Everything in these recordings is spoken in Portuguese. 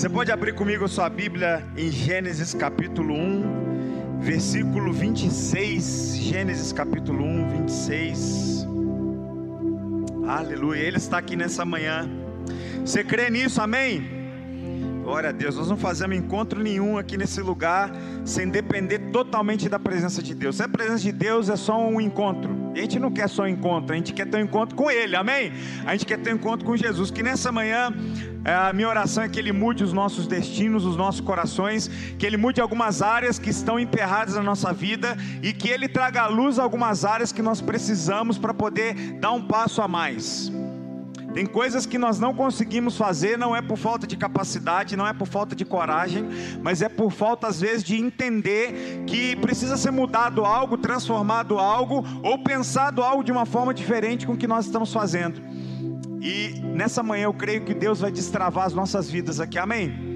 Você pode abrir comigo a sua Bíblia em Gênesis capítulo 1, versículo 26. Gênesis capítulo 1, 26. Aleluia, Ele está aqui nessa manhã. Você crê nisso, amém? Glória a Deus, nós não fazemos encontro nenhum aqui nesse lugar sem depender totalmente da presença de Deus. Se a presença de Deus é só um encontro, a gente não quer só um encontro, a gente quer ter um encontro com Ele, amém? A gente quer ter um encontro com Jesus. Que nessa manhã é, a minha oração é que Ele mude os nossos destinos, os nossos corações, que Ele mude algumas áreas que estão emperradas na nossa vida e que Ele traga à luz algumas áreas que nós precisamos para poder dar um passo a mais. Tem coisas que nós não conseguimos fazer, não é por falta de capacidade, não é por falta de coragem, mas é por falta, às vezes, de entender que precisa ser mudado algo, transformado algo, ou pensado algo de uma forma diferente com o que nós estamos fazendo. E nessa manhã eu creio que Deus vai destravar as nossas vidas aqui, amém?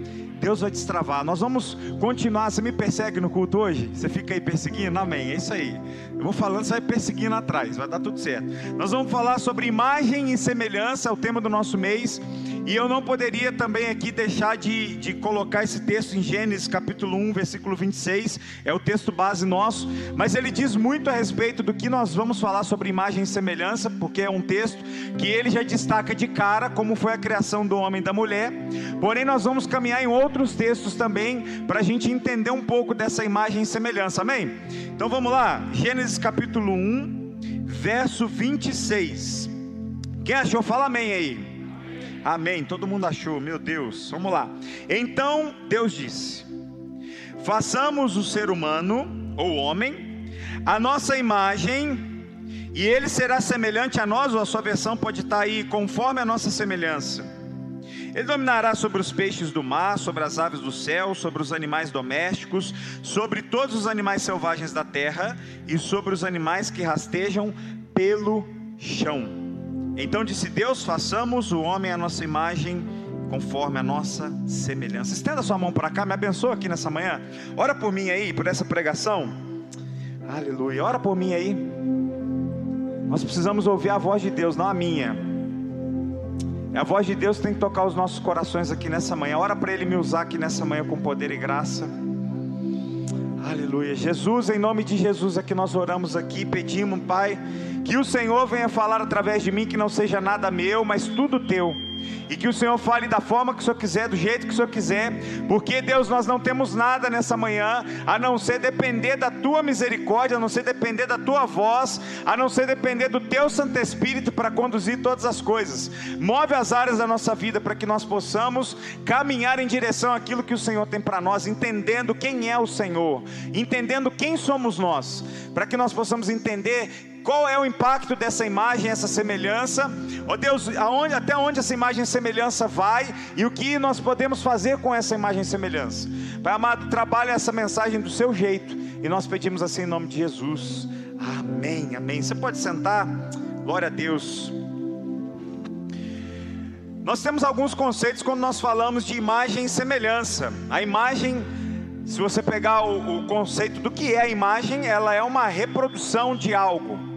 Deus vai destravar. Nós vamos continuar. Você me persegue no culto hoje? Você fica aí perseguindo? Amém. É isso aí. Eu vou falando, você vai perseguindo atrás, vai dar tudo certo. Nós vamos falar sobre imagem e semelhança, é o tema do nosso mês. E eu não poderia também aqui deixar de, de colocar esse texto em Gênesis capítulo 1, versículo 26, é o texto base nosso, mas ele diz muito a respeito do que nós vamos falar sobre imagem e semelhança, porque é um texto que ele já destaca de cara como foi a criação do homem e da mulher, porém nós vamos caminhar em outros textos também, para a gente entender um pouco dessa imagem e semelhança, amém? Então vamos lá, Gênesis capítulo 1, verso 26. Quem achou, fala amém aí. Amém. Todo mundo achou, meu Deus. Vamos lá. Então Deus disse: Façamos o ser humano, ou homem, a nossa imagem, e ele será semelhante a nós, ou a sua versão pode estar aí, conforme a nossa semelhança. Ele dominará sobre os peixes do mar, sobre as aves do céu, sobre os animais domésticos, sobre todos os animais selvagens da terra e sobre os animais que rastejam pelo chão. Então disse Deus: façamos o homem à nossa imagem, conforme a nossa semelhança. Estenda sua mão para cá, me abençoa aqui nessa manhã. Ora por mim aí, por essa pregação. Aleluia. Ora por mim aí. Nós precisamos ouvir a voz de Deus, não a minha. É a voz de Deus que tem que tocar os nossos corações aqui nessa manhã. Ora para Ele me usar aqui nessa manhã com poder e graça. Aleluia. Jesus, em nome de Jesus, é que nós oramos aqui, pedimos, Pai que o Senhor venha falar através de mim, que não seja nada meu, mas tudo teu e que o Senhor fale da forma que o Senhor quiser, do jeito que o Senhor quiser, porque Deus, nós não temos nada nessa manhã a não ser depender da tua misericórdia, a não ser depender da tua voz, a não ser depender do teu Santo Espírito para conduzir todas as coisas. Move as áreas da nossa vida para que nós possamos caminhar em direção àquilo que o Senhor tem para nós, entendendo quem é o Senhor, entendendo quem somos nós, para que nós possamos entender qual é o impacto dessa imagem, essa semelhança? Ó oh Deus, aonde, até onde essa imagem e semelhança vai e o que nós podemos fazer com essa imagem e semelhança? Pai amado, trabalhe essa mensagem do seu jeito e nós pedimos assim em nome de Jesus. Amém, amém. Você pode sentar, glória a Deus. Nós temos alguns conceitos quando nós falamos de imagem e semelhança. A imagem se você pegar o, o, conceito do que é a imagem, ela é uma reprodução de algo.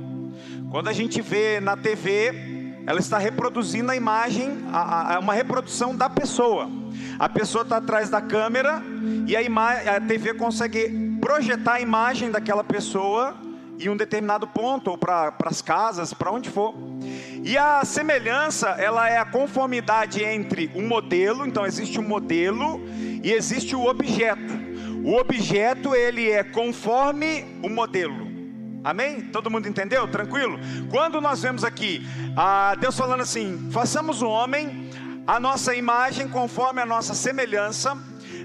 Quando a gente vê na TV, ela está reproduzindo a imagem, a, a, uma reprodução da pessoa. A pessoa está atrás da câmera e a, a TV consegue projetar a imagem daquela pessoa em um determinado ponto, ou para as casas, para onde for. E a semelhança, ela é a conformidade entre um modelo, então existe um modelo e existe o objeto. O objeto ele é conforme o modelo. Amém? Todo mundo entendeu? Tranquilo? Quando nós vemos aqui ah, Deus falando assim: façamos o homem a nossa imagem conforme a nossa semelhança,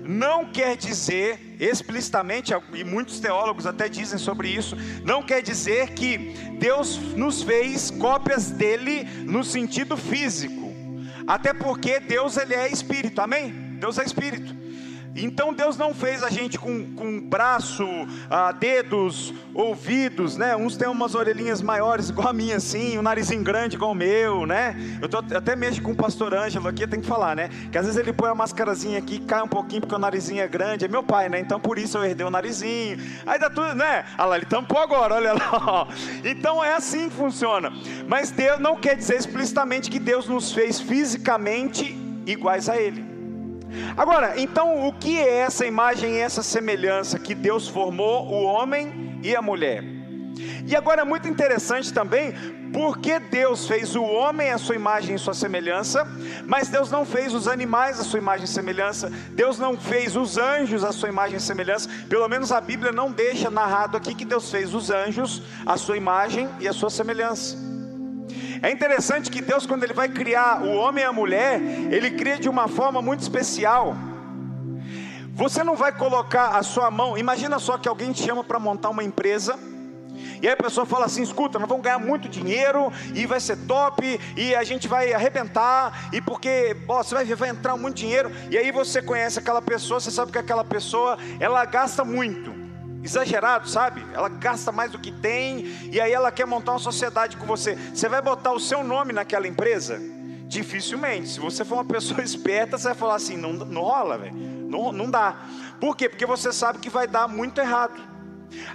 não quer dizer explicitamente, e muitos teólogos até dizem sobre isso, não quer dizer que Deus nos fez cópias dele no sentido físico. Até porque Deus ele é espírito, amém? Deus é espírito. Então Deus não fez a gente com, com braço, ah, dedos, ouvidos, né? Uns têm umas orelhinhas maiores igual a minha assim, um narizinho grande igual o meu, né? Eu tô, até mexo com o pastor Ângelo aqui, tem que falar, né? Que às vezes ele põe a máscarazinha aqui, cai um pouquinho porque o narizinho é grande, é meu pai, né? Então por isso eu herdei o narizinho. Aí dá tudo, né? Olha lá, ele tampou agora, olha lá. Então é assim que funciona. Mas Deus não quer dizer explicitamente que Deus nos fez fisicamente iguais a ele. Agora, então o que é essa imagem e essa semelhança que Deus formou o homem e a mulher? E agora é muito interessante também, porque Deus fez o homem à sua imagem e sua semelhança, mas Deus não fez os animais à sua imagem e semelhança, Deus não fez os anjos à sua imagem e semelhança, pelo menos a Bíblia não deixa narrado aqui que Deus fez os anjos à sua imagem e à sua semelhança. É interessante que Deus, quando Ele vai criar o homem e a mulher, Ele cria de uma forma muito especial. Você não vai colocar a sua mão, imagina só que alguém te chama para montar uma empresa, e aí a pessoa fala assim: escuta, nós vamos ganhar muito dinheiro e vai ser top e a gente vai arrebentar e porque você vai vai entrar muito dinheiro. E aí você conhece aquela pessoa, você sabe que aquela pessoa ela gasta muito. Exagerado, sabe? Ela gasta mais do que tem e aí ela quer montar uma sociedade com você. Você vai botar o seu nome naquela empresa? Dificilmente. Se você for uma pessoa esperta, você vai falar assim: não, não rola, velho. Não, não dá. Por quê? Porque você sabe que vai dar muito errado.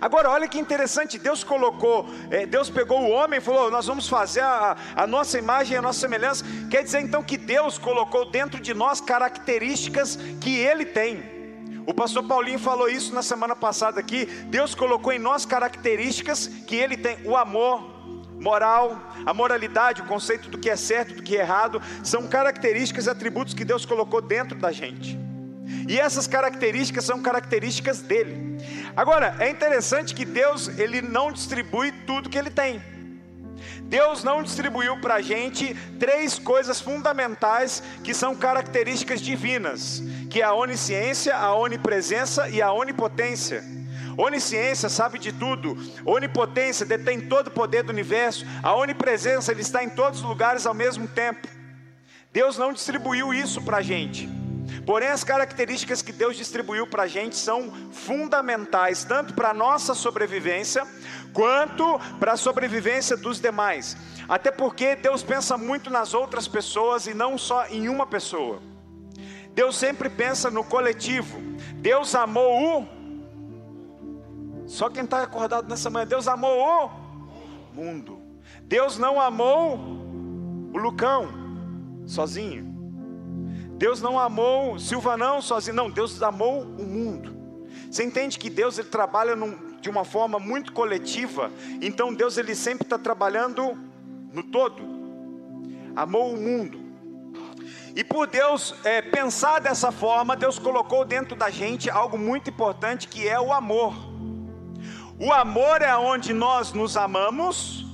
Agora, olha que interessante, Deus colocou, é, Deus pegou o homem e falou: Nós vamos fazer a, a nossa imagem, a nossa semelhança. Quer dizer então que Deus colocou dentro de nós características que Ele tem. O pastor Paulinho falou isso na semana passada aqui. Deus colocou em nós características que Ele tem: o amor, moral, a moralidade, o conceito do que é certo, do que é errado, são características e atributos que Deus colocou dentro da gente. E essas características são características dele. Agora, é interessante que Deus, ele não distribui tudo que ele tem. Deus não distribuiu para a gente três coisas fundamentais que são características divinas, que é a onisciência, a onipresença e a onipotência. Onisciência sabe de tudo, onipotência detém todo o poder do universo, a onipresença ele está em todos os lugares ao mesmo tempo. Deus não distribuiu isso para a gente. Porém, as características que Deus distribuiu para a gente são fundamentais, tanto para a nossa sobrevivência, quanto para a sobrevivência dos demais. Até porque Deus pensa muito nas outras pessoas e não só em uma pessoa. Deus sempre pensa no coletivo. Deus amou o. Só quem está acordado nessa manhã, Deus amou o mundo. Deus não amou o Lucão sozinho. Deus não amou Silvanão sozinho, não, Deus amou o mundo. Você entende que Deus ele trabalha num, de uma forma muito coletiva, então Deus ele sempre está trabalhando no todo. Amou o mundo. E por Deus é, pensar dessa forma, Deus colocou dentro da gente algo muito importante que é o amor. O amor é onde nós nos amamos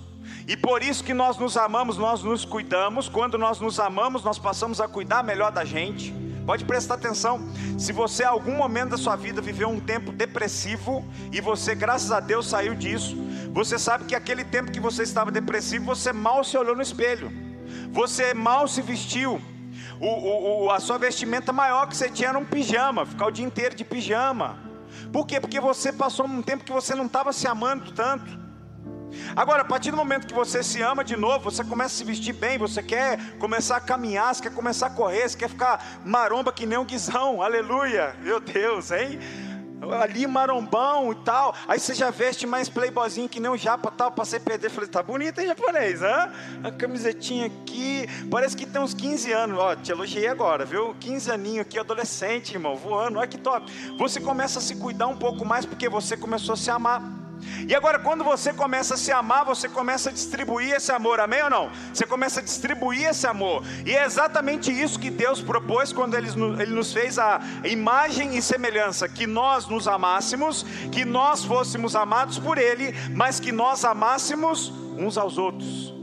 e por isso que nós nos amamos, nós nos cuidamos. Quando nós nos amamos, nós passamos a cuidar melhor da gente. Pode prestar atenção. Se você, em algum momento da sua vida, viveu um tempo depressivo e você, graças a Deus, saiu disso, você sabe que aquele tempo que você estava depressivo, você mal se olhou no espelho, você mal se vestiu. O, o, a sua vestimenta maior que você tinha era um pijama, ficar o dia inteiro de pijama. Por quê? Porque você passou um tempo que você não estava se amando tanto. Agora, a partir do momento que você se ama de novo, você começa a se vestir bem, você quer começar a caminhar, você quer começar a correr, você quer ficar maromba que nem um guizão, aleluia, meu Deus, hein? ali marombão e tal. Aí você já veste mais playboyzinho que nem um japa tal. Passei a perder. Falei, tá bonito, hein, japonês? Hã? A camisetinha aqui. Parece que tem uns 15 anos. Ó, te elogiei agora, viu? 15 aninho aqui, adolescente, irmão, voando. Olha que top. Você começa a se cuidar um pouco mais porque você começou a se amar. E agora, quando você começa a se amar, você começa a distribuir esse amor, amém ou não? Você começa a distribuir esse amor, e é exatamente isso que Deus propôs quando Ele, nos fez a imagem e semelhança: que nós nos amássemos, que nós fôssemos amados por Ele, mas que nós amássemos uns aos outros.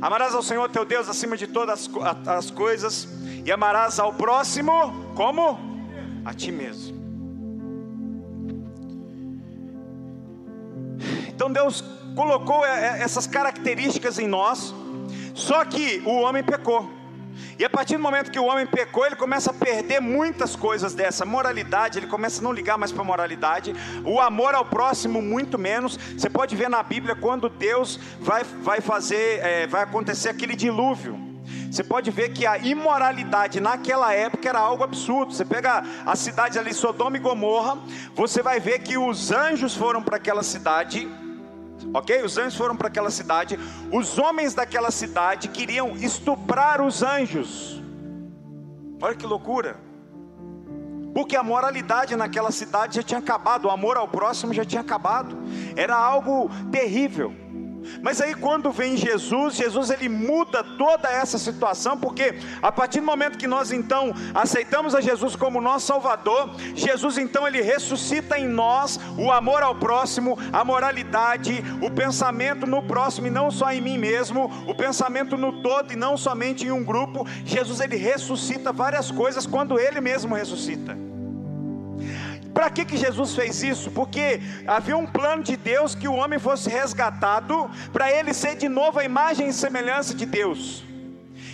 Amarás ao Senhor teu Deus acima de todas as coisas, e amarás ao próximo como? A ti mesmo. Então Deus colocou é, é, essas características em nós, só que o homem pecou. E a partir do momento que o homem pecou, ele começa a perder muitas coisas dessa moralidade, ele começa a não ligar mais para a moralidade, o amor ao próximo, muito menos. Você pode ver na Bíblia quando Deus vai, vai fazer, é, vai acontecer aquele dilúvio. Você pode ver que a imoralidade naquela época era algo absurdo. Você pega a cidade ali, Sodoma e Gomorra, você vai ver que os anjos foram para aquela cidade Ok? Os anjos foram para aquela cidade. Os homens daquela cidade queriam estuprar os anjos. Olha que loucura. porque a moralidade naquela cidade já tinha acabado, o amor ao próximo já tinha acabado, era algo terrível. Mas aí quando vem Jesus, Jesus ele muda toda essa situação, porque a partir do momento que nós então aceitamos a Jesus como nosso Salvador, Jesus então ele ressuscita em nós o amor ao próximo, a moralidade, o pensamento no próximo e não só em mim mesmo, o pensamento no todo e não somente em um grupo. Jesus ele ressuscita várias coisas quando ele mesmo ressuscita. Para que, que Jesus fez isso? Porque havia um plano de Deus que o homem fosse resgatado, para ele ser de novo a imagem e semelhança de Deus.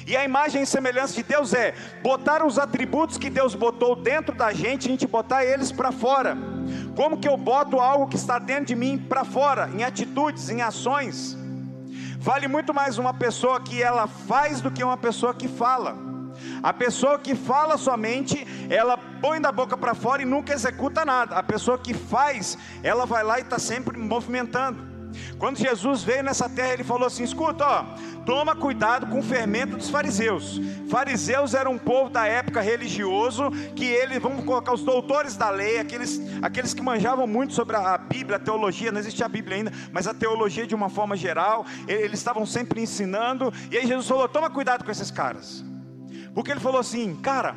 E a imagem e semelhança de Deus é botar os atributos que Deus botou dentro da gente, a gente botar eles para fora. Como que eu boto algo que está dentro de mim para fora, em atitudes, em ações? Vale muito mais uma pessoa que ela faz do que uma pessoa que fala. A pessoa que fala somente, ela põe da boca para fora e nunca executa nada. A pessoa que faz, ela vai lá e está sempre movimentando. Quando Jesus veio nessa terra, ele falou assim: escuta, ó, toma cuidado com o fermento dos fariseus. Fariseus eram um povo da época religioso que eles, vamos colocar os doutores da lei, aqueles, aqueles que manjavam muito sobre a Bíblia, a teologia, não existia a Bíblia ainda, mas a teologia de uma forma geral, eles estavam sempre ensinando. E aí Jesus falou: toma cuidado com esses caras. Porque ele falou assim, cara,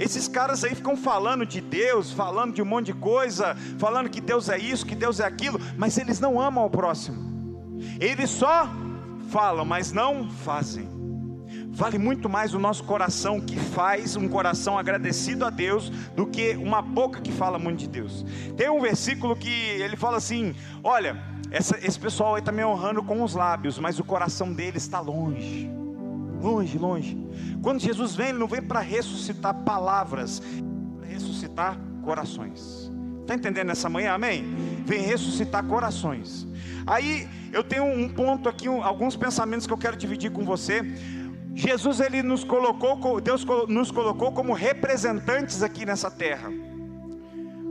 esses caras aí ficam falando de Deus, falando de um monte de coisa, falando que Deus é isso, que Deus é aquilo, mas eles não amam o próximo. Eles só falam, mas não fazem. Vale muito mais o nosso coração que faz um coração agradecido a Deus do que uma boca que fala muito de Deus. Tem um versículo que ele fala assim: Olha, essa, esse pessoal aí está me honrando com os lábios, mas o coração deles está longe longe, longe. Quando Jesus vem, Ele não vem para ressuscitar palavras, para ressuscitar corações. Está entendendo nessa manhã? Amém? Vem ressuscitar corações. Aí eu tenho um ponto aqui, alguns pensamentos que eu quero dividir com você. Jesus ele nos colocou, Deus nos colocou como representantes aqui nessa terra.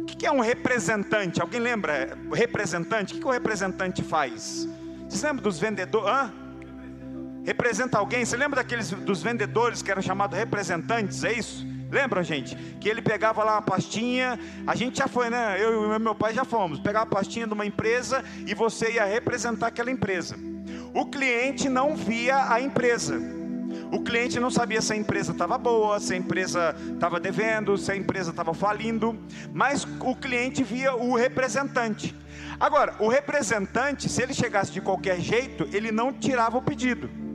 O que é um representante? Alguém lembra? Representante? O que o representante faz? Vocês lembram dos vendedores? Hã? Representa alguém. Você lembra daqueles dos vendedores que eram chamados representantes? É isso? Lembram, gente? Que ele pegava lá uma pastinha, a gente já foi, né? Eu e meu pai já fomos. Pegava a pastinha de uma empresa e você ia representar aquela empresa. O cliente não via a empresa. O cliente não sabia se a empresa estava boa, se a empresa estava devendo, se a empresa estava falindo, mas o cliente via o representante. Agora, o representante, se ele chegasse de qualquer jeito, ele não tirava o pedido.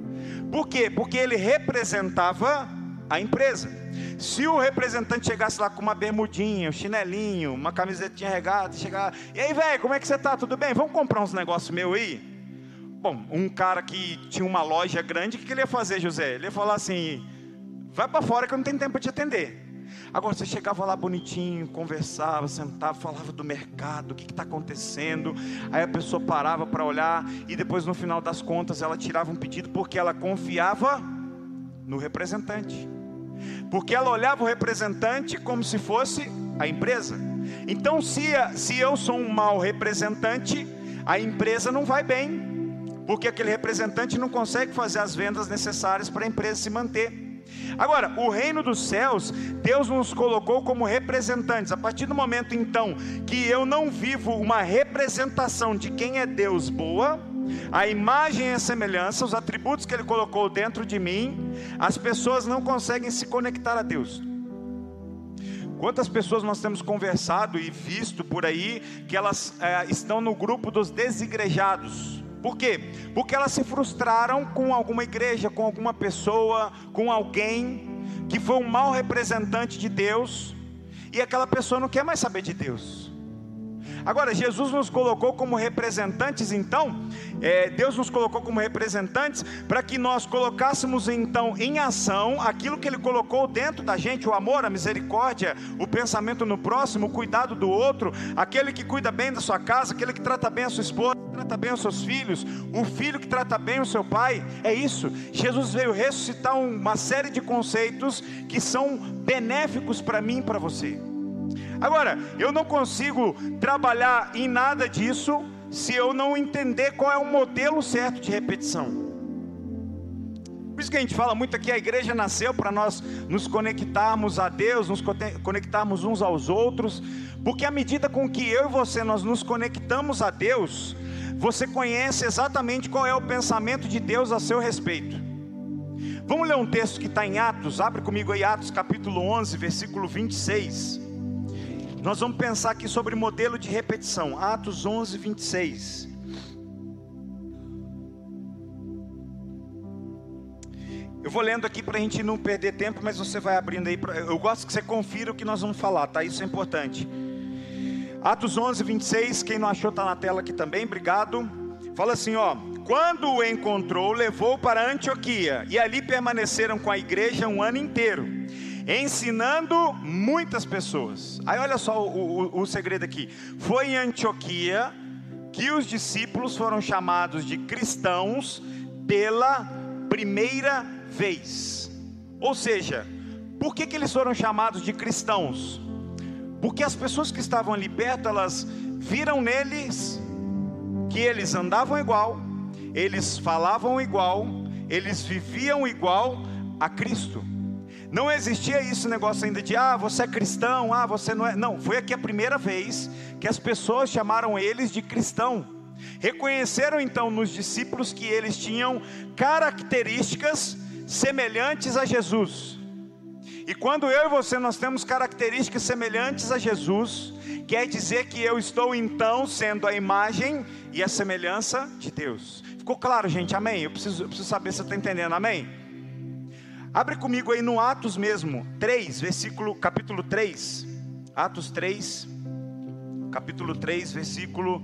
Por quê? Porque ele representava a empresa. Se o representante chegasse lá com uma bermudinha, um chinelinho, uma camisetinha regada, chegar, e aí, velho, como é que você tá? Tudo bem? Vamos comprar uns negócios meu aí? Bom, um cara que tinha uma loja grande, o que ele ia fazer, José? Ele ia falar assim: vai para fora que eu não tenho tempo para te atender. Agora você chegava lá bonitinho, conversava, sentava, falava do mercado, o que está acontecendo. Aí a pessoa parava para olhar e depois no final das contas ela tirava um pedido porque ela confiava no representante. Porque ela olhava o representante como se fosse a empresa. Então, se, se eu sou um mau representante, a empresa não vai bem. Porque aquele representante não consegue fazer as vendas necessárias para a empresa se manter. Agora, o reino dos céus, Deus nos colocou como representantes. A partir do momento então que eu não vivo uma representação de quem é Deus boa, a imagem e a semelhança, os atributos que Ele colocou dentro de mim, as pessoas não conseguem se conectar a Deus. Quantas pessoas nós temos conversado e visto por aí que elas é, estão no grupo dos desigrejados? Por quê? Porque elas se frustraram com alguma igreja, com alguma pessoa, com alguém que foi um mau representante de Deus, e aquela pessoa não quer mais saber de Deus. Agora, Jesus nos colocou como representantes, então, é, Deus nos colocou como representantes para que nós colocássemos então em ação aquilo que Ele colocou dentro da gente: o amor, a misericórdia, o pensamento no próximo, o cuidado do outro, aquele que cuida bem da sua casa, aquele que trata bem a sua esposa, trata bem os seus filhos, o filho que trata bem o seu pai. É isso. Jesus veio ressuscitar uma série de conceitos que são benéficos para mim e para você. Agora, eu não consigo trabalhar em nada disso se eu não entender qual é o modelo certo de repetição. Por isso que a gente fala muito aqui, a igreja nasceu para nós nos conectarmos a Deus, nos conectarmos uns aos outros, porque à medida com que eu e você nós nos conectamos a Deus, você conhece exatamente qual é o pensamento de Deus a seu respeito. Vamos ler um texto que está em Atos, abre comigo aí Atos capítulo 11, versículo 26. Nós vamos pensar aqui sobre modelo de repetição, Atos 11, 26. Eu vou lendo aqui para a gente não perder tempo, mas você vai abrindo aí. Pra... Eu gosto que você confira o que nós vamos falar, tá? Isso é importante. Atos 11, 26. Quem não achou está na tela aqui também, obrigado. Fala assim, ó. Quando o encontrou, levou para Antioquia e ali permaneceram com a igreja um ano inteiro, ensinando muitas pessoas. Aí olha só o, o, o segredo aqui: foi em Antioquia que os discípulos foram chamados de cristãos pela primeira vez. Ou seja, por que, que eles foram chamados de cristãos? Porque as pessoas que estavam ali perto, elas viram neles que eles andavam igual, eles falavam igual, eles viviam igual a Cristo. Não existia isso negócio ainda de ah, você é cristão, ah, você não é. Não, foi aqui a primeira vez que as pessoas chamaram eles de cristão. Reconheceram então nos discípulos que eles tinham características semelhantes a Jesus. E quando eu e você nós temos características semelhantes a Jesus, quer dizer que eu estou então sendo a imagem e a semelhança de Deus. Ficou claro, gente? Amém? Eu preciso, eu preciso saber se você está entendendo, amém? Abre comigo aí no Atos mesmo, 3, versículo, capítulo 3. Atos 3, capítulo 3, versículo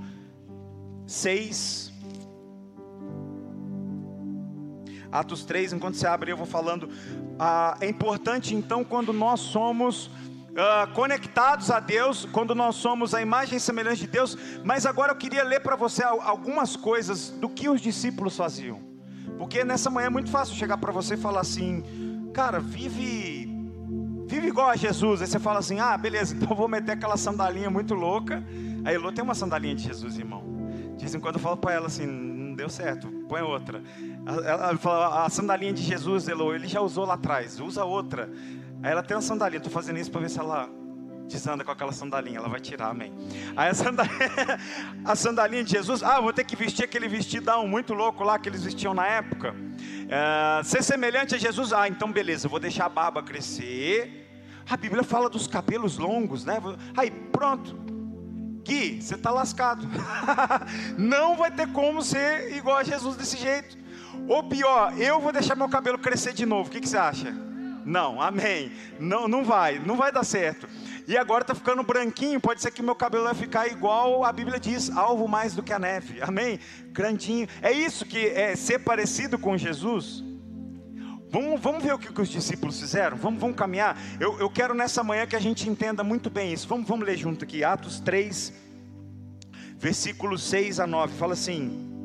6 Atos 3, enquanto você abre, eu vou falando. Ah, é importante então quando nós somos ah, conectados a Deus, quando nós somos a imagem e semelhança de Deus. Mas agora eu queria ler para você algumas coisas do que os discípulos faziam. Porque nessa manhã é muito fácil chegar para você e falar assim, cara, vive vive igual a Jesus. Aí você fala assim: ah, beleza, então vou meter aquela sandalinha muito louca. A Elô tem uma sandalinha de Jesus, irmão. De vez em quando eu falo para ela assim: não deu certo, põe outra. Ela fala, a sandalinha de Jesus, Elo, ele já usou lá atrás, usa outra. Aí ela tem uma sandalinha, estou fazendo isso para ver se ela desanda com aquela sandalinha, ela vai tirar, amém. Aí a sandalinha, a sandalinha de Jesus, ah, vou ter que vestir aquele vestidão muito louco lá que eles vestiam na época. É, ser semelhante a Jesus, ah, então beleza, vou deixar a barba crescer. A Bíblia fala dos cabelos longos, né? Aí pronto, Gui, você está lascado. Não vai ter como ser igual a Jesus desse jeito. Ou pior, eu vou deixar meu cabelo crescer de novo. O que, que você acha? Não, amém. Não, não vai, não vai dar certo. E agora está ficando branquinho, pode ser que meu cabelo vai ficar igual a Bíblia diz, alvo mais do que a neve. Amém? Grandinho. É isso que é ser parecido com Jesus? Vamos, vamos ver o que, que os discípulos fizeram? Vamos, vamos caminhar? Eu, eu quero nessa manhã que a gente entenda muito bem isso. Vamos, vamos ler junto aqui, Atos 3, versículos 6 a 9. Fala assim: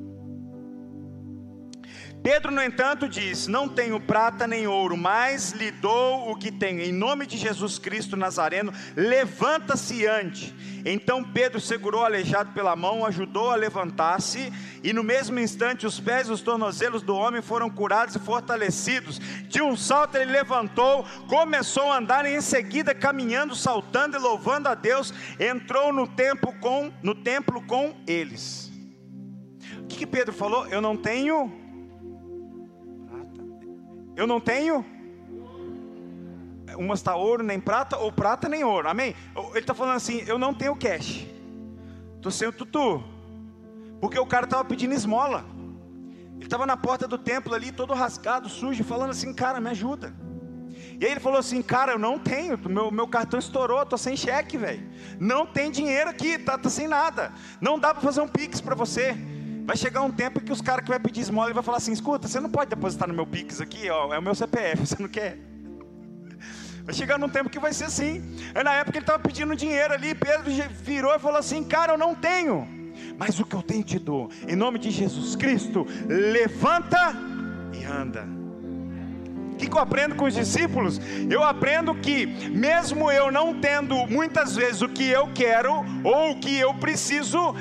Pedro, no entanto, diz: Não tenho prata nem ouro, mas lhe dou o que tenho. Em nome de Jesus Cristo Nazareno, levanta-se e ande. Então Pedro segurou o aleijado pela mão, ajudou a levantar-se, e no mesmo instante os pés e os tornozelos do homem foram curados e fortalecidos. De um salto ele levantou, começou a andar, e em seguida, caminhando, saltando e louvando a Deus, entrou no templo com, no templo com eles. O que, que Pedro falou? Eu não tenho eu não tenho uma está ouro nem prata, ou prata nem ouro, amém? Ele está falando assim: eu não tenho cash, estou sem o tutu, porque o cara estava pedindo esmola, ele estava na porta do templo ali, todo rasgado, sujo, falando assim: cara, me ajuda. E aí ele falou assim: cara, eu não tenho, meu, meu cartão estourou, estou sem cheque, velho, não tem dinheiro aqui, tá, tá sem nada, não dá para fazer um pix para você. Vai chegar um tempo que os caras que vai pedir esmola vai falar assim: escuta, você não pode depositar no meu Pix aqui, ó, é o meu CPF, você não quer? Vai chegar num tempo que vai ser assim. Aí na época ele estava pedindo dinheiro ali, Pedro virou e falou assim: Cara, eu não tenho, mas o que eu tenho te dou, em nome de Jesus Cristo, levanta e anda. O que, que eu aprendo com os discípulos? Eu aprendo que, mesmo eu não tendo muitas vezes o que eu quero ou o que eu preciso,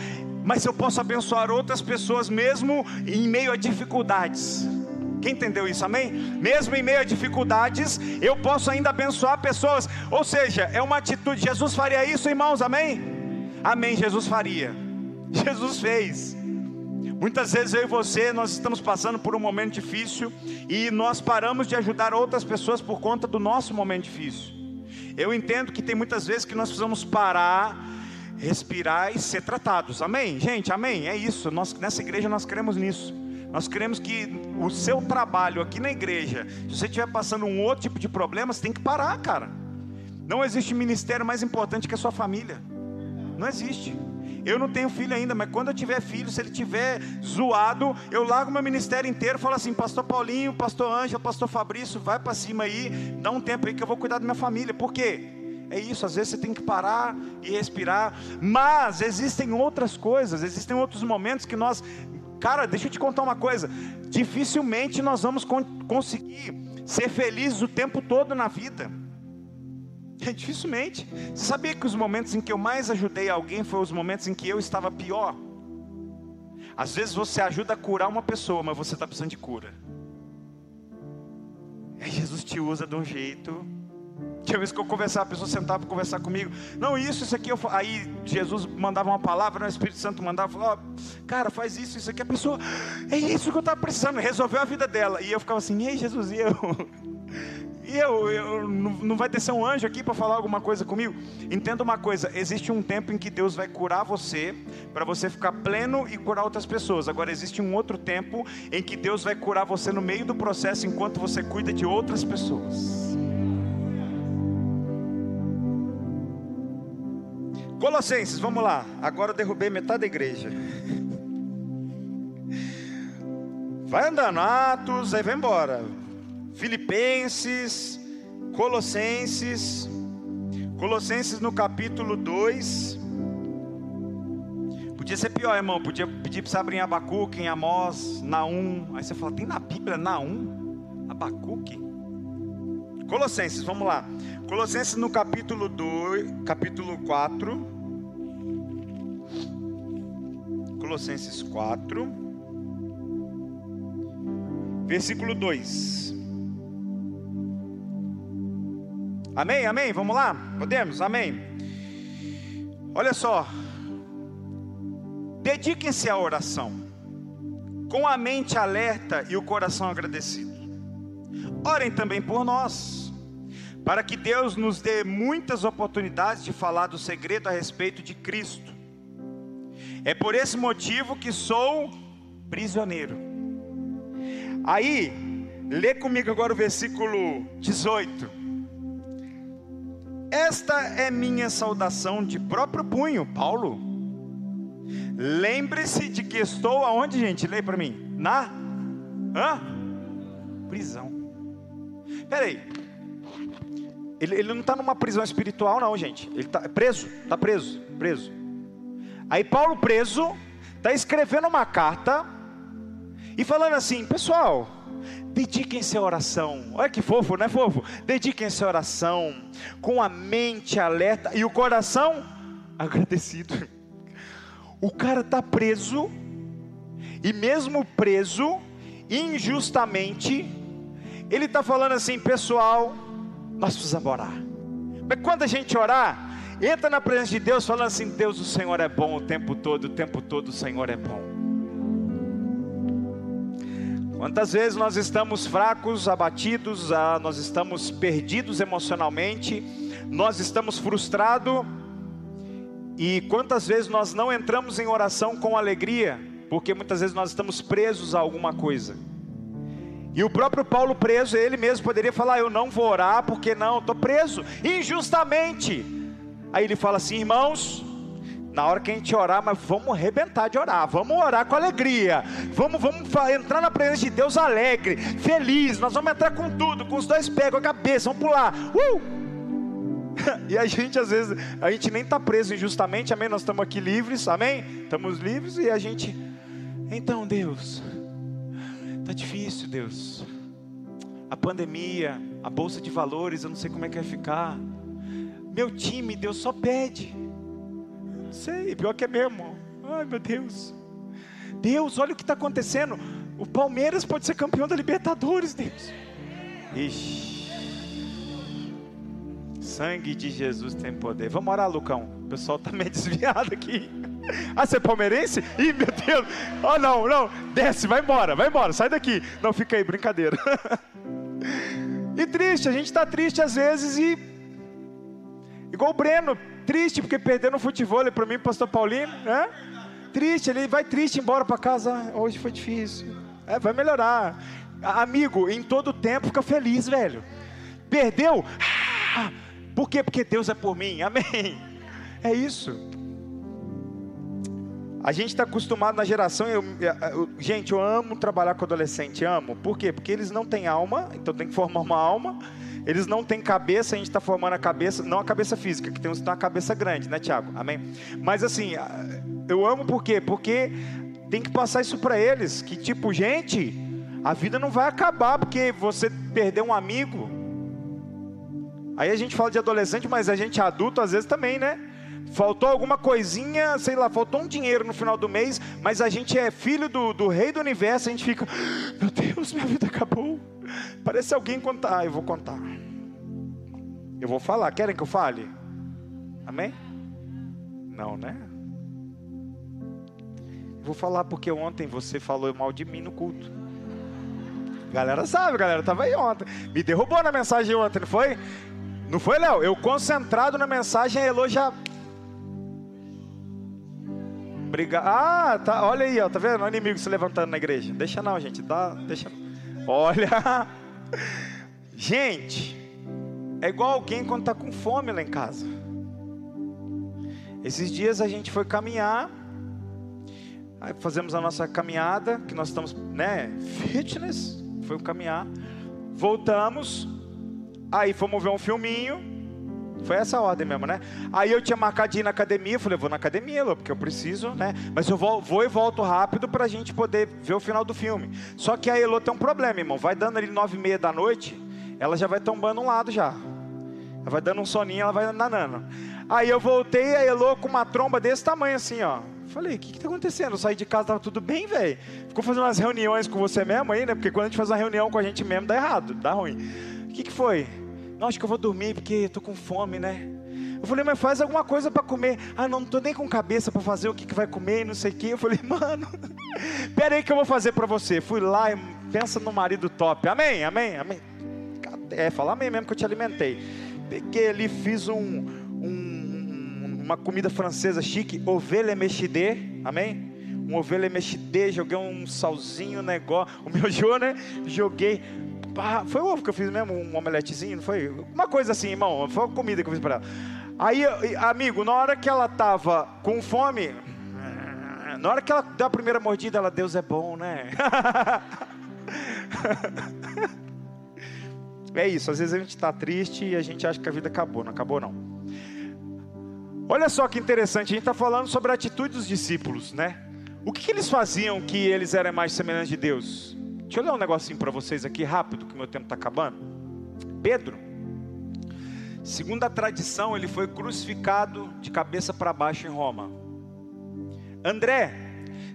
mas eu posso abençoar outras pessoas mesmo em meio a dificuldades. Quem entendeu isso? Amém? Mesmo em meio a dificuldades, eu posso ainda abençoar pessoas. Ou seja, é uma atitude. Jesus faria isso, irmãos? Amém? Amém. Jesus faria. Jesus fez. Muitas vezes eu e você, nós estamos passando por um momento difícil e nós paramos de ajudar outras pessoas por conta do nosso momento difícil. Eu entendo que tem muitas vezes que nós precisamos parar, respirar e ser tratados. Amém? Gente, amém? É isso. Nós, nessa igreja nós cremos nisso. Nós queremos que o seu trabalho aqui na igreja, se você estiver passando um outro tipo de problema, você tem que parar, cara. Não existe ministério mais importante que a sua família. Não existe. Eu não tenho filho ainda, mas quando eu tiver filho, se ele tiver zoado, eu largo meu ministério inteiro falo assim: Pastor Paulinho, Pastor Ângelo, Pastor Fabrício, vai para cima aí, dá um tempo aí que eu vou cuidar da minha família. Por quê? É isso, às vezes você tem que parar e respirar, mas existem outras coisas, existem outros momentos que nós, cara, deixa eu te contar uma coisa: dificilmente nós vamos conseguir ser felizes o tempo todo na vida. Dificilmente. Você sabia que os momentos em que eu mais ajudei alguém foram os momentos em que eu estava pior? Às vezes você ajuda a curar uma pessoa, mas você está precisando de cura. Aí Jesus te usa de um jeito. Tinha vez que eu conversava, a pessoa sentava para conversar comigo. Não, isso, isso aqui. Eu, aí Jesus mandava uma palavra, o Espírito Santo mandava, falava, oh, cara, faz isso, isso aqui. A pessoa, é isso que eu estava precisando, resolveu a vida dela. E eu ficava assim, ei Jesus, e eu? E eu, eu não vai descer um anjo aqui para falar alguma coisa comigo? Entenda uma coisa: existe um tempo em que Deus vai curar você, para você ficar pleno e curar outras pessoas. Agora, existe um outro tempo em que Deus vai curar você no meio do processo, enquanto você cuida de outras pessoas. Colossenses, vamos lá. Agora eu derrubei metade da igreja. Vai andando, Atos, aí vai embora. Filipenses, Colossenses, Colossenses no capítulo 2. Podia ser pior, irmão. Podia pedir para você abrir em Abacuque, em Amós, Naum. Aí você fala, tem na Bíblia Naum? Abacuque? Colossenses, vamos lá. Colossenses no capítulo 2, capítulo 4. Colossenses 4. Versículo 2. Amém, amém? Vamos lá? Podemos? Amém. Olha só. Dediquem-se à oração, com a mente alerta e o coração agradecido. Orem também por nós, para que Deus nos dê muitas oportunidades de falar do segredo a respeito de Cristo. É por esse motivo que sou prisioneiro. Aí, lê comigo agora o versículo 18. Esta é minha saudação de próprio punho, Paulo. Lembre-se de que estou aonde, gente? Leia para mim. Na hã? prisão. Peraí. Ele, ele não está numa prisão espiritual, não, gente. Ele está preso, está preso, preso. Aí Paulo preso está escrevendo uma carta e falando assim, pessoal, Dediquem-se à oração. Olha que fofo, não é fofo? Dediquem-se à oração, com a mente alerta e o coração agradecido. O cara está preso, e mesmo preso, injustamente, ele está falando assim, pessoal, nós precisamos orar. Mas quando a gente orar, entra na presença de Deus falando assim: Deus, o Senhor é bom o tempo todo, o tempo todo o Senhor é bom. Quantas vezes nós estamos fracos, abatidos, ah, nós estamos perdidos emocionalmente, nós estamos frustrados, e quantas vezes nós não entramos em oração com alegria, porque muitas vezes nós estamos presos a alguma coisa. E o próprio Paulo preso, ele mesmo poderia falar: Eu não vou orar, porque não, estou preso, injustamente. Aí ele fala assim: Irmãos, na hora que a gente orar, mas vamos arrebentar de orar, vamos orar com alegria, vamos, vamos entrar na presença de Deus alegre, feliz, nós vamos entrar com tudo, com os dois pés, com a cabeça, vamos pular, uh! E a gente às vezes, a gente nem está preso injustamente, amém? Nós estamos aqui livres, amém? Estamos livres e a gente, então Deus, está difícil, Deus, a pandemia, a bolsa de valores, eu não sei como é que vai ficar, meu time, Deus só pede, Sei, pior que é mesmo. Ai meu Deus. Deus, olha o que está acontecendo. O Palmeiras pode ser campeão da Libertadores, Deus. Ixi. Sangue de Jesus tem poder. Vamos orar, Lucão. O pessoal está meio desviado aqui. Ah, você é palmeirense? Ih, meu Deus. Oh, não, não. Desce, vai embora, vai embora. Sai daqui. Não, fica aí, brincadeira. E triste, a gente está triste às vezes e. Igual o Breno, triste porque perdeu no futebol para mim, pastor Paulinho, né? Triste, ele vai triste embora para casa. Ah, hoje foi difícil. É, vai melhorar. Amigo, em todo tempo fica feliz, velho. Perdeu? Ah, por quê? Porque Deus é por mim. Amém. É isso. A gente está acostumado na geração. Eu, eu, gente, eu amo trabalhar com adolescente, amo. Por quê? Porque eles não têm alma, então tem que formar uma alma. Eles não têm cabeça, a gente está formando a cabeça, não a cabeça física, que tem uma cabeça grande, né, Tiago? Amém? Mas assim, eu amo por quê? Porque tem que passar isso para eles, que tipo, gente, a vida não vai acabar porque você perdeu um amigo. Aí a gente fala de adolescente, mas a gente adulto às vezes também, né? Faltou alguma coisinha, sei lá, faltou um dinheiro no final do mês, mas a gente é filho do, do rei do universo, a gente fica, meu Deus, minha vida acabou. Parece alguém contar, ah, eu vou contar. Eu vou falar, querem que eu fale? Amém? Não, né? Vou falar porque ontem você falou mal de mim no culto. Galera sabe, galera, tava aí ontem. Me derrubou na mensagem ontem, não foi? Não foi, Léo? Eu concentrado na mensagem, Elo já. Obrigado. Ah, tá. Olha aí, ó, tá vendo? O inimigo se levantando na igreja. Deixa não, gente. Dá, deixa. Olha. Gente, é igual alguém quando tá com fome lá em casa. Esses dias a gente foi caminhar fazemos a nossa caminhada, que nós estamos, né, fitness, foi caminhar. Voltamos, aí fomos ver um filminho. Foi essa ordem mesmo, né? Aí eu tinha marcado de ir na academia, falei, vou na academia, porque eu preciso, né? Mas eu vou, vou e volto rápido para a gente poder ver o final do filme. Só que a Elo tem um problema, irmão. Vai dando ali nove e meia da noite, ela já vai tombando um lado já. Ela vai dando um soninho, ela vai nanando. Aí eu voltei, a Elo com uma tromba desse tamanho assim, ó. Falei, o que está acontecendo? Eu saí de casa, estava tudo bem, velho. Ficou fazendo umas reuniões com você mesmo aí, né? Porque quando a gente faz uma reunião com a gente mesmo, dá errado, dá ruim. O que, que foi? Não, acho que eu vou dormir porque estou com fome, né? Eu falei, mas faz alguma coisa para comer. Ah, não, não tô nem com cabeça para fazer o que, que vai comer não sei o que. Eu falei, mano, pera aí que eu vou fazer para você. Fui lá e pensa no marido top. Amém, amém, amém. É, fala amém mesmo que eu te alimentei. Peguei ali, fiz um, uma comida francesa chique, ovelha mexidê, amém? Um ovelha mexidê, joguei um salzinho, negócio, o meu jô, né? Joguei, pá, foi ovo que eu fiz mesmo, um omeletezinho, não foi? Uma coisa assim, irmão, foi a comida que eu fiz para ela. Aí, amigo, na hora que ela tava com fome, na hora que ela deu a primeira mordida, ela, Deus é bom, né? é isso, às vezes a gente está triste e a gente acha que a vida acabou, não acabou não. Olha só que interessante, a gente está falando sobre a atitude dos discípulos, né? O que, que, eles faziam que eles eram mais semelhantes de Deus? Deixa eu ler um negocinho para vocês aqui rápido, que meu tempo está acabando. Pedro, segundo a tradição, ele foi crucificado de cabeça para baixo em Roma. André,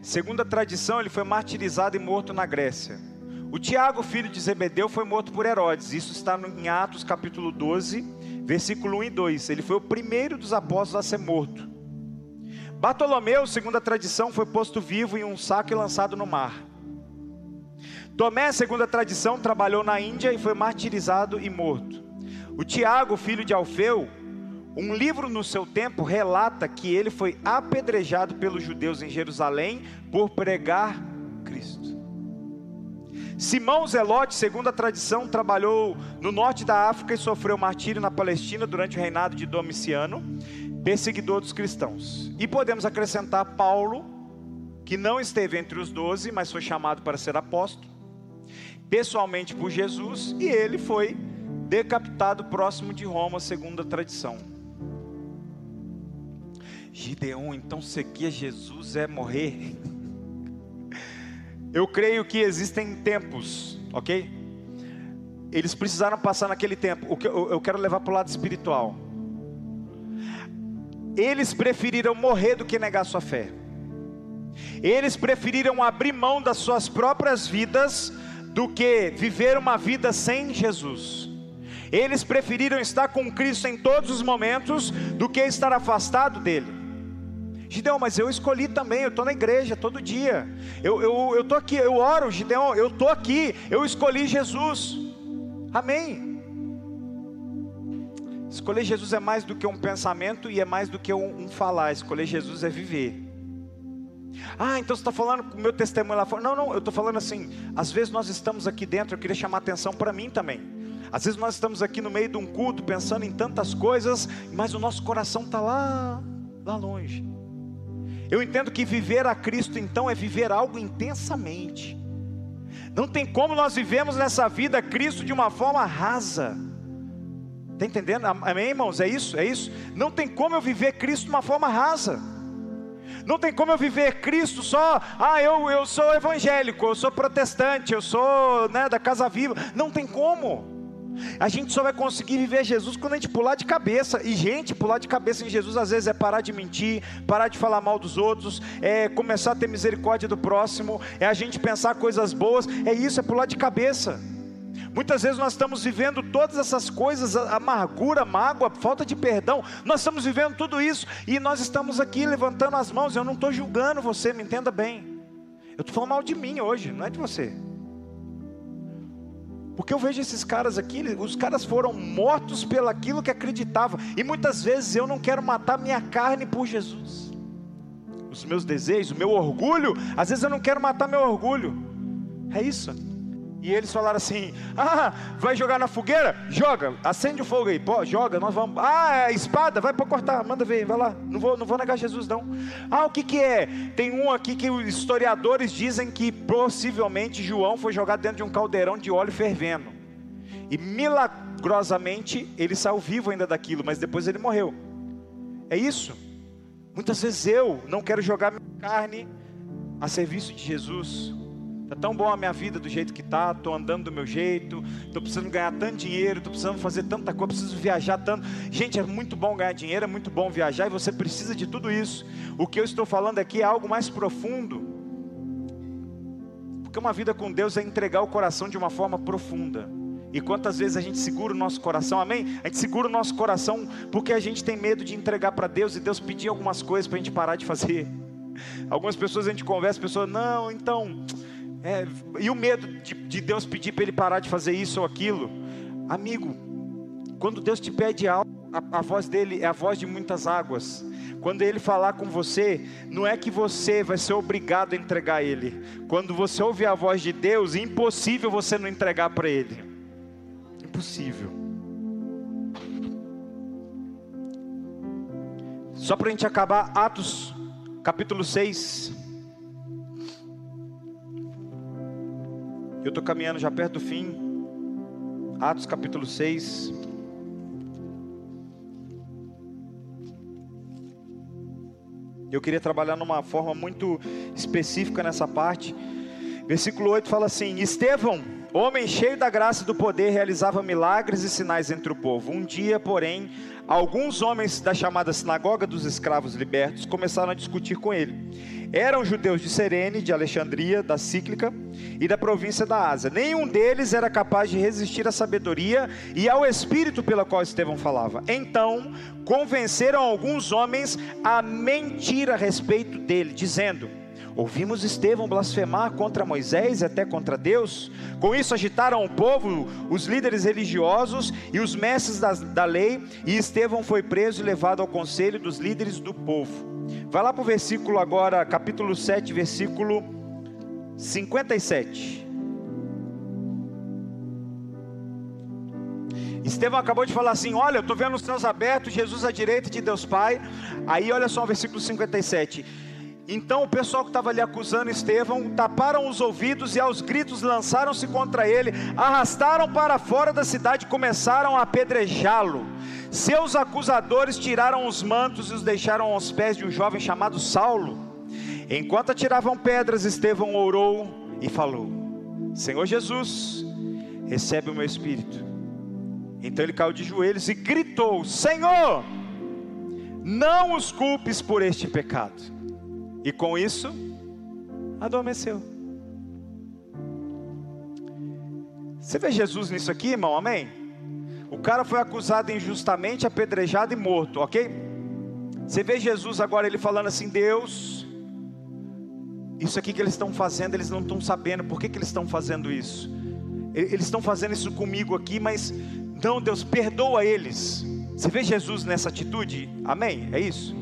segundo a tradição, ele foi martirizado e morto na Grécia. O Tiago, filho de Zebedeu, foi morto por Herodes. Isso está em Atos capítulo 12, versículo 1 e 2. Ele foi o primeiro dos apóstolos a ser morto. Bartolomeu, segundo a tradição, foi posto vivo em um saco e lançado no mar. Tomé, segundo a tradição, trabalhou na Índia e foi martirizado e morto. O Tiago, filho de Alfeu, um livro no seu tempo relata que ele foi apedrejado pelos judeus em Jerusalém por pregar Cristo. Simão Zelote, segundo a tradição, trabalhou no norte da África e sofreu martírio na Palestina durante o reinado de Domiciano, perseguidor dos cristãos. E podemos acrescentar Paulo, que não esteve entre os doze, mas foi chamado para ser apóstolo, pessoalmente por Jesus, e ele foi decapitado próximo de Roma, segundo a tradição. Gideon, então seguir Jesus é morrer. Eu creio que existem tempos, ok? Eles precisaram passar naquele tempo. O que eu quero levar para o lado espiritual. Eles preferiram morrer do que negar sua fé. Eles preferiram abrir mão das suas próprias vidas do que viver uma vida sem Jesus. Eles preferiram estar com Cristo em todos os momentos do que estar afastado dele. Gideão, mas eu escolhi também, eu estou na igreja todo dia. Eu estou eu, eu aqui, eu oro, Gideão, eu estou aqui, eu escolhi Jesus. Amém. Escolher Jesus é mais do que um pensamento e é mais do que um, um falar. Escolher Jesus é viver. Ah, então você está falando com o meu testemunho lá fora. Não, não, eu estou falando assim. Às vezes nós estamos aqui dentro, eu queria chamar atenção para mim também. Às vezes nós estamos aqui no meio de um culto pensando em tantas coisas, mas o nosso coração está lá, lá longe. Eu entendo que viver a Cristo então é viver algo intensamente. Não tem como nós vivemos nessa vida Cristo de uma forma rasa. Está entendendo? Amém, irmãos? É isso? É isso? Não tem como eu viver Cristo de uma forma rasa. Não tem como eu viver Cristo só, ah, eu, eu sou evangélico, eu sou protestante, eu sou né, da casa viva. Não tem como. A gente só vai conseguir viver Jesus quando a gente pular de cabeça. E, gente, pular de cabeça em Jesus às vezes é parar de mentir, parar de falar mal dos outros, é começar a ter misericórdia do próximo, é a gente pensar coisas boas. É isso, é pular de cabeça. Muitas vezes nós estamos vivendo todas essas coisas, amargura, mágoa, falta de perdão. Nós estamos vivendo tudo isso e nós estamos aqui levantando as mãos. Eu não estou julgando você, me entenda bem. Eu estou falando mal de mim hoje, não é de você. Porque eu vejo esses caras aqui, os caras foram mortos pelaquilo que acreditavam. E muitas vezes eu não quero matar minha carne por Jesus. Os meus desejos, o meu orgulho, às vezes eu não quero matar meu orgulho. É isso. E eles falaram assim: Ah, vai jogar na fogueira? Joga, acende o fogo aí, pô, joga, nós vamos. Ah, é espada, vai para cortar, manda ver, vai lá. Não vou, não vou negar Jesus não. Ah, o que que é? Tem um aqui que os historiadores dizem que possivelmente João foi jogado dentro de um caldeirão de óleo fervendo. E milagrosamente ele saiu vivo ainda daquilo, mas depois ele morreu. É isso. Muitas vezes eu não quero jogar minha carne a serviço de Jesus. Está tão bom a minha vida do jeito que está, estou andando do meu jeito, estou precisando ganhar tanto dinheiro, estou precisando fazer tanta coisa, preciso viajar tanto. Gente, é muito bom ganhar dinheiro, é muito bom viajar e você precisa de tudo isso. O que eu estou falando aqui é algo mais profundo. Porque uma vida com Deus é entregar o coração de uma forma profunda. E quantas vezes a gente segura o nosso coração, amém? A gente segura o nosso coração porque a gente tem medo de entregar para Deus e Deus pedir algumas coisas para a gente parar de fazer. Algumas pessoas a gente conversa, pessoas, não, então é, e o medo de, de Deus pedir para ele parar de fazer isso ou aquilo. Amigo, quando Deus te pede algo, a, a voz dele é a voz de muitas águas. Quando ele falar com você, não é que você vai ser obrigado a entregar ele. Quando você ouvir a voz de Deus, é impossível você não entregar para ele. Impossível. Só para a gente acabar, Atos capítulo 6. Eu estou caminhando já perto do fim. Atos capítulo 6. Eu queria trabalhar numa forma muito específica nessa parte. Versículo 8 fala assim: Estevão, homem cheio da graça e do poder, realizava milagres e sinais entre o povo. Um dia, porém, alguns homens da chamada sinagoga dos escravos libertos começaram a discutir com ele eram judeus de Serene, de Alexandria, da Cíclica e da província da Ásia. Nenhum deles era capaz de resistir à sabedoria e ao espírito pela qual Estevão falava. Então, convenceram alguns homens a mentir a respeito dele, dizendo: Ouvimos Estevão blasfemar contra Moisés e até contra Deus. Com isso agitaram o povo, os líderes religiosos e os mestres da, da lei, e Estevão foi preso e levado ao conselho dos líderes do povo. Vai lá para o versículo agora, capítulo 7, versículo 57. Estevão acabou de falar assim: Olha, eu estou vendo os céus abertos, Jesus à direita de Deus Pai. Aí olha só o versículo 57. Então o pessoal que estava ali acusando Estevão taparam os ouvidos e aos gritos lançaram-se contra ele, arrastaram para fora da cidade e começaram a apedrejá-lo. Seus acusadores tiraram os mantos e os deixaram aos pés de um jovem chamado Saulo. Enquanto atiravam pedras, Estevão orou e falou: Senhor Jesus, recebe o meu espírito. Então ele caiu de joelhos e gritou: Senhor, não os culpes por este pecado. E com isso, adormeceu. Você vê Jesus nisso aqui, irmão? Amém? O cara foi acusado injustamente, apedrejado e morto, ok? Você vê Jesus agora ele falando assim: Deus, isso aqui que eles estão fazendo, eles não estão sabendo por que, que eles estão fazendo isso. Eles estão fazendo isso comigo aqui, mas não, Deus, perdoa eles. Você vê Jesus nessa atitude? Amém? É isso?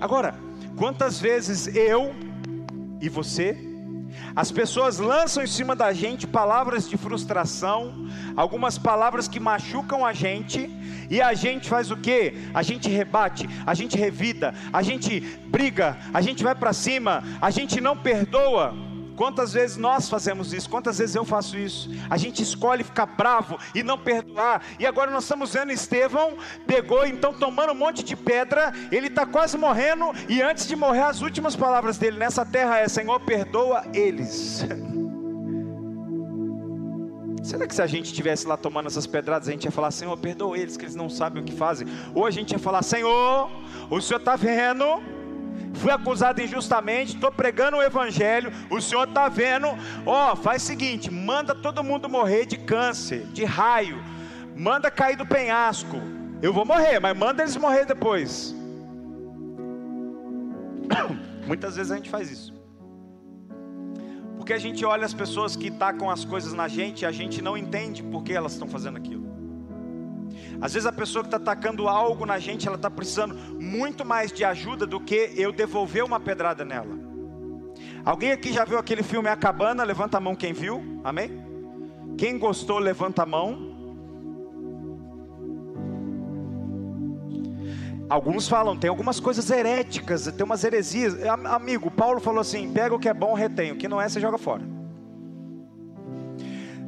Agora, quantas vezes eu e você as pessoas lançam em cima da gente palavras de frustração, algumas palavras que machucam a gente, e a gente faz o que? A gente rebate, a gente revida, a gente briga, a gente vai para cima, a gente não perdoa. Quantas vezes nós fazemos isso? Quantas vezes eu faço isso? A gente escolhe ficar bravo e não perdoar. E agora nós estamos vendo Estevão, pegou então tomando um monte de pedra, ele está quase morrendo, e antes de morrer, as últimas palavras dele nessa terra é: Senhor, perdoa eles. Será que se a gente estivesse lá tomando essas pedradas, a gente ia falar, Senhor, perdoa eles, que eles não sabem o que fazem? Ou a gente ia falar, Senhor, o Senhor está vendo, fui acusado injustamente, estou pregando o evangelho, o Senhor está vendo, ó, oh, faz o seguinte, manda todo mundo morrer de câncer, de raio, manda cair do penhasco, eu vou morrer, mas manda eles morrer depois. Muitas vezes a gente faz isso. Porque a gente olha as pessoas que tacam as coisas na gente e a gente não entende por que elas estão fazendo aquilo. Às vezes a pessoa que está atacando algo na gente, ela está precisando muito mais de ajuda do que eu devolver uma pedrada nela. Alguém aqui já viu aquele filme A Cabana? Levanta a mão quem viu, amém? Quem gostou, levanta a mão. Alguns falam, tem algumas coisas heréticas, tem umas heresias. Amigo, Paulo falou assim: pega o que é bom, retém, o que não é, você joga fora.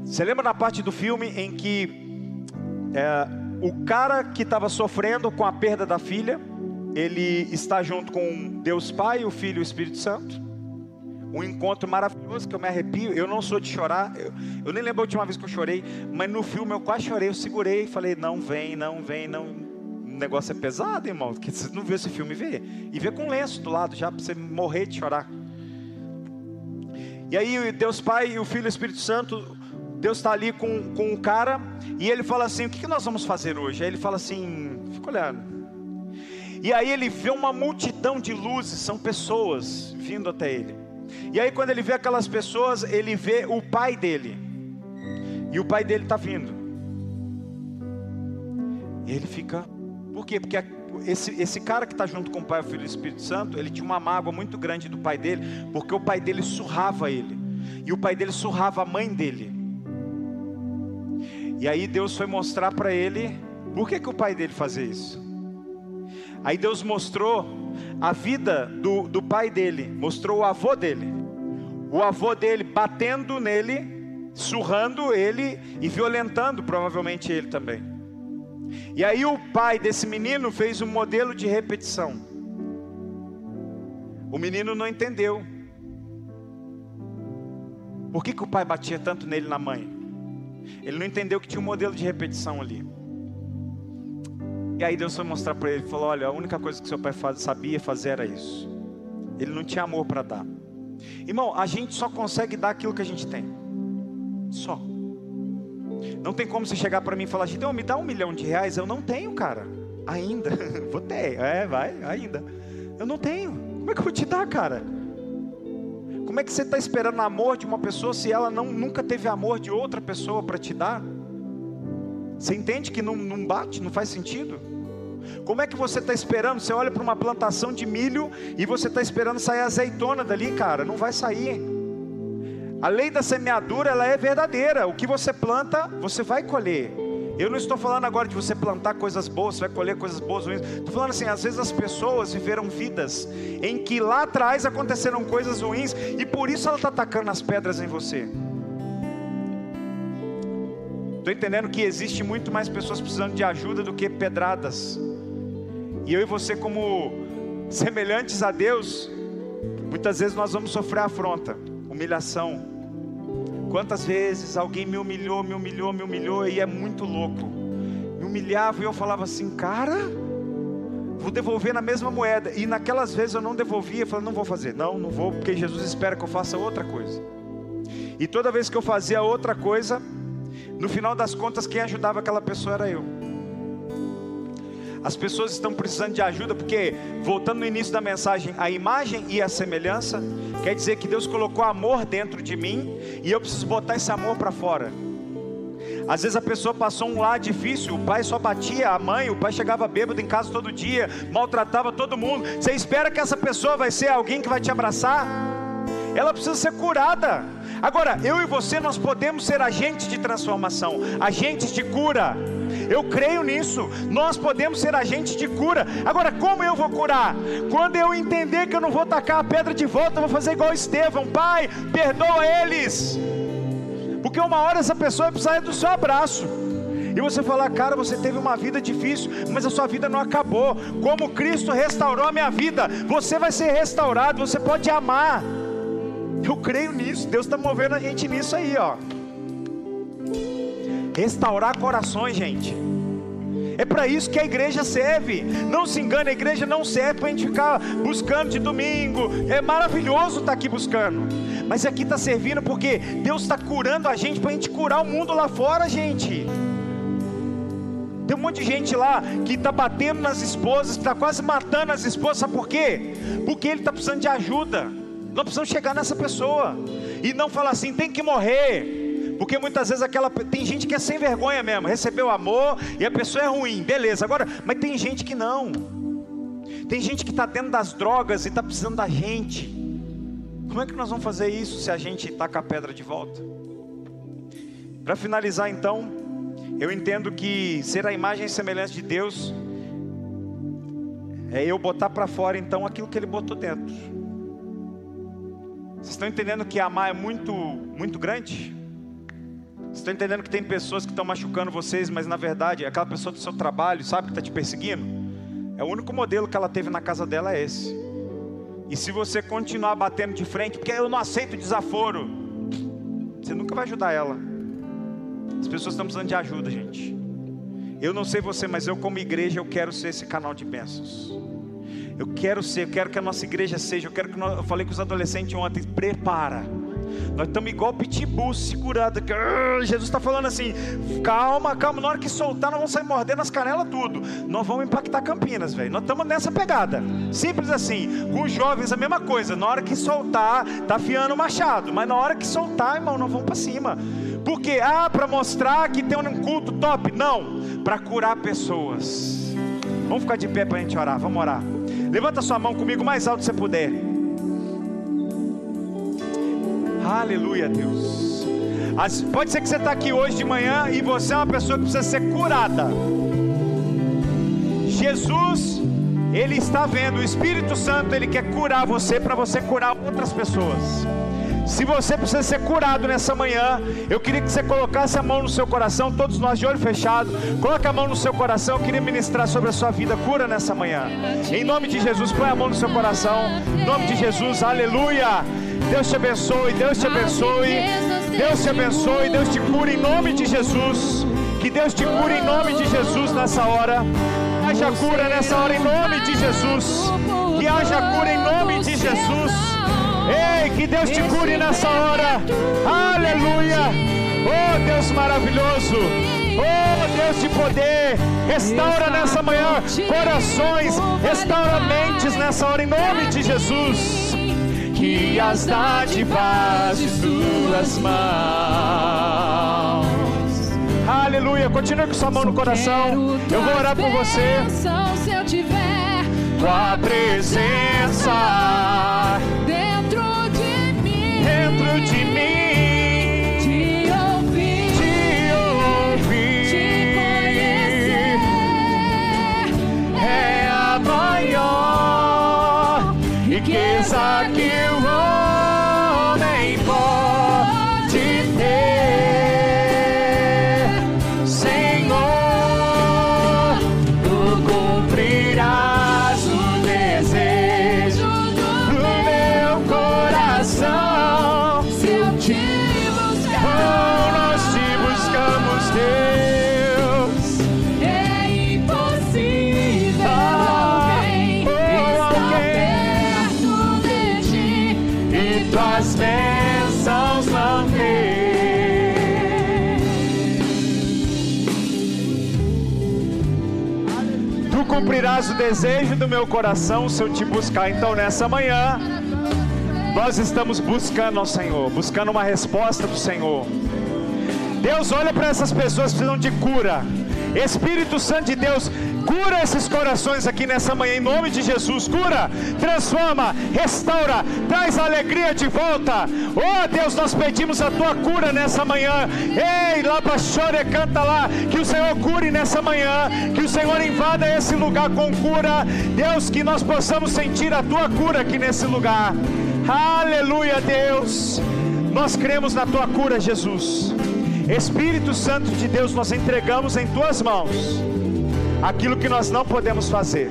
Você lembra na parte do filme em que é, o cara que estava sofrendo com a perda da filha, ele está junto com Deus Pai, o Filho e o Espírito Santo. Um encontro maravilhoso que eu me arrepio. Eu não sou de chorar. Eu, eu, nem lembro a última vez que eu chorei, mas no filme eu quase chorei. Eu segurei e falei: Não vem, não vem, não. O negócio é pesado, irmão. Que você não viu esse filme, vê. E vê com lenço do lado já para você morrer de chorar. E aí Deus Pai, o Filho e o Espírito Santo Deus está ali com, com um cara e ele fala assim: O que, que nós vamos fazer hoje? Aí ele fala assim: Fica olhando. E aí ele vê uma multidão de luzes, são pessoas vindo até ele. E aí quando ele vê aquelas pessoas, ele vê o pai dele. E o pai dele está vindo. E ele fica. Por quê? Porque esse, esse cara que está junto com o Pai, o Filho e o Espírito Santo, ele tinha uma mágoa muito grande do pai dele, porque o pai dele surrava ele. E o pai dele surrava a mãe dele. E aí Deus foi mostrar para ele por que, que o pai dele fazia isso. Aí Deus mostrou a vida do, do pai dele, mostrou o avô dele. O avô dele batendo nele, surrando ele e violentando provavelmente ele também. E aí o pai desse menino fez um modelo de repetição. O menino não entendeu. Por que, que o pai batia tanto nele na mãe? Ele não entendeu que tinha um modelo de repetição ali. E aí Deus foi mostrar para ele, falou: "Olha, a única coisa que seu pai faz, sabia fazer era isso. Ele não tinha amor para dar. Irmão, a gente só consegue dar aquilo que a gente tem. Só. Não tem como você chegar para mim e falar, então me dá um milhão de reais. Eu não tenho, cara. Ainda. Vou ter. É, vai, ainda. Eu não tenho. Como é que eu vou te dar, cara? Como é que você está esperando amor de uma pessoa se ela não, nunca teve amor de outra pessoa para te dar? Você entende que não, não bate, não faz sentido? Como é que você está esperando? Você olha para uma plantação de milho e você está esperando sair azeitona dali, cara? Não vai sair. A lei da semeadura ela é verdadeira. O que você planta, você vai colher. Eu não estou falando agora de você plantar coisas boas, você vai colher coisas boas ruins. Estou falando assim, às vezes as pessoas viveram vidas em que lá atrás aconteceram coisas ruins e por isso ela está atacando as pedras em você. Estou entendendo que existe muito mais pessoas precisando de ajuda do que pedradas. E eu e você, como semelhantes a Deus, muitas vezes nós vamos sofrer afronta, humilhação, Quantas vezes alguém me humilhou, me humilhou, me humilhou e é muito louco. Me humilhava e eu falava assim, cara, vou devolver na mesma moeda. E naquelas vezes eu não devolvia, falei, não vou fazer. Não, não vou, porque Jesus espera que eu faça outra coisa. E toda vez que eu fazia outra coisa, no final das contas, quem ajudava aquela pessoa era eu. As pessoas estão precisando de ajuda, porque, voltando no início da mensagem, a imagem e a semelhança quer dizer que Deus colocou amor dentro de mim e eu preciso botar esse amor para fora. Às vezes a pessoa passou um lar difícil, o pai só batia a mãe, o pai chegava bêbado em casa todo dia, maltratava todo mundo. Você espera que essa pessoa vai ser alguém que vai te abraçar? Ela precisa ser curada. Agora, eu e você nós podemos ser agentes de transformação, agentes de cura. Eu creio nisso. Nós podemos ser agentes de cura. Agora, como eu vou curar? Quando eu entender que eu não vou tacar a pedra de volta, eu vou fazer igual Estevão. Pai, perdoa eles. Porque uma hora essa pessoa vai precisar do seu abraço. E você falar, cara, você teve uma vida difícil, mas a sua vida não acabou. Como Cristo restaurou a minha vida, você vai ser restaurado, você pode amar. Eu creio nisso, Deus está movendo a gente nisso aí, ó. Restaurar corações, gente. É para isso que a igreja serve. Não se engane, a igreja não serve para a gente ficar buscando de domingo. É maravilhoso estar tá aqui buscando. Mas aqui está servindo porque Deus está curando a gente para a gente curar o mundo lá fora, gente. Tem um monte de gente lá que está batendo nas esposas, que está quase matando as esposas, sabe por quê? Porque ele está precisando de ajuda. Nós precisamos chegar nessa pessoa e não falar assim, tem que morrer. Porque muitas vezes aquela tem gente que é sem vergonha mesmo, recebeu amor e a pessoa é ruim, beleza. Agora, mas tem gente que não. Tem gente que está dentro das drogas e está precisando da gente. Como é que nós vamos fazer isso se a gente taca a pedra de volta? Para finalizar então, eu entendo que ser a imagem e semelhança de Deus é eu botar para fora então aquilo que Ele botou dentro. Vocês estão entendendo que amar é muito, muito grande? Você está entendendo que tem pessoas que estão machucando vocês, mas na verdade aquela pessoa do seu trabalho, sabe, que está te perseguindo? É o único modelo que ela teve na casa dela é esse. E se você continuar batendo de frente, porque eu não aceito desaforo, você nunca vai ajudar ela. As pessoas estão precisando de ajuda, gente. Eu não sei você, mas eu como igreja eu quero ser esse canal de bênçãos. Eu quero ser, eu quero que a nossa igreja seja, eu quero que nós, eu falei com os adolescentes ontem, prepara nós estamos igual pitbull segurado. Jesus está falando assim: calma, calma. Na hora que soltar, nós vamos sair mordendo as canelas tudo. Nós vamos impactar Campinas, velho. Nós estamos nessa pegada. Simples assim. Com os jovens, a mesma coisa. Na hora que soltar, tá afiando o machado. Mas na hora que soltar, irmão, nós vamos para cima. Porque, ah, para mostrar que tem um culto top. Não, para curar pessoas. Vamos ficar de pé para a gente orar. Vamos orar. Levanta sua mão comigo mais alto você puder. Aleluia, Deus. Pode ser que você está aqui hoje de manhã e você é uma pessoa que precisa ser curada. Jesus, Ele está vendo, o Espírito Santo, Ele quer curar você para você curar outras pessoas. Se você precisa ser curado nessa manhã, eu queria que você colocasse a mão no seu coração, todos nós de olho fechado, coloque a mão no seu coração, eu queria ministrar sobre a sua vida cura nessa manhã. Em nome de Jesus, põe a mão no seu coração. Em nome de Jesus, aleluia. Deus te abençoe, Deus te abençoe. Deus te abençoe, Deus te cura em nome de Jesus. Que Deus te cure em nome de Jesus nessa hora. Que haja cura nessa hora em nome de Jesus. Que haja cura em nome de Jesus. Ei, que Deus te cure nessa hora. Aleluia. Oh, Deus maravilhoso. Oh, Deus de poder, restaura nessa manhã corações, restaura mentes nessa hora, em nome de Jesus que as dádivas de suas mãos. Aleluia. Continue com sua mão no coração. Eu vou orar por você. Se eu tiver tua presença mim, dentro desejo do meu coração se eu te buscar. Então, nessa manhã, nós estamos buscando ao Senhor, buscando uma resposta do Senhor. Deus olha para essas pessoas que precisam de cura. Espírito Santo de Deus, cura esses corações aqui nessa manhã, em nome de Jesus. Cura, transforma, restaura, traz a alegria de volta. Oh Deus, nós pedimos a tua cura nessa manhã. Ei, lá chore, canta lá. Que o Senhor cure nessa manhã. Que o Senhor invada esse lugar com cura. Deus, que nós possamos sentir a tua cura aqui nesse lugar. Aleluia, Deus. Nós cremos na tua cura, Jesus. Espírito Santo de Deus, nós entregamos em tuas mãos aquilo que nós não podemos fazer,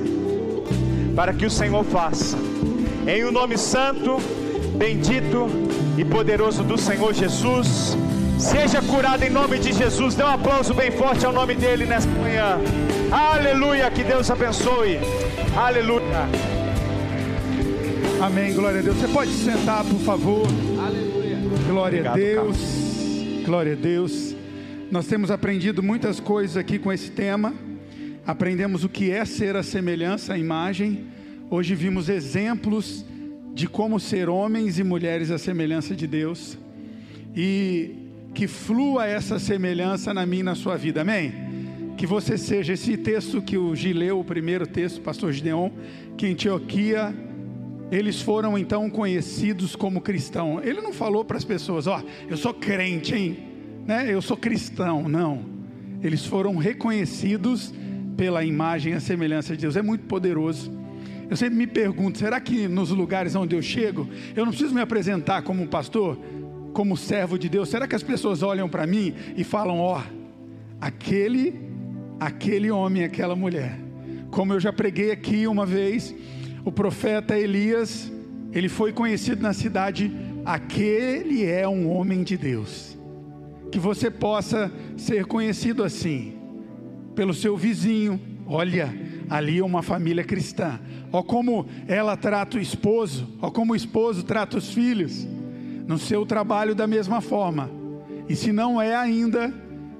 para que o Senhor faça, em o nome santo, bendito e poderoso do Senhor Jesus. Seja curado em nome de Jesus. Dê um aplauso bem forte ao nome dele nesta manhã. Aleluia. Que Deus abençoe. Aleluia. Amém. Glória a Deus. Você pode sentar, por favor. Aleluia. Glória Obrigado, a Deus. Glória a Deus. Nós temos aprendido muitas coisas aqui com esse tema. Aprendemos o que é ser a semelhança, a imagem. Hoje vimos exemplos de como ser homens e mulheres à semelhança de Deus. E que flua essa semelhança na minha e na sua vida. Amém? Que você seja esse texto que o Gileu, o primeiro texto, pastor Gideon, que em Antioquia eles foram então conhecidos como cristão. Ele não falou para as pessoas, ó, eu sou crente, hein? Né? Eu sou cristão, não. Eles foram reconhecidos pela imagem e a semelhança de Deus. É muito poderoso. Eu sempre me pergunto, será que nos lugares onde eu chego, eu não preciso me apresentar como pastor, como servo de Deus? Será que as pessoas olham para mim e falam, ó, aquele, aquele homem, aquela mulher? Como eu já preguei aqui uma vez, o profeta Elias, ele foi conhecido na cidade, aquele é um homem de Deus. Que você possa ser conhecido assim, pelo seu vizinho. Olha, ali é uma família cristã. Ó como ela trata o esposo, ó como o esposo trata os filhos. No seu trabalho da mesma forma. E se não é ainda,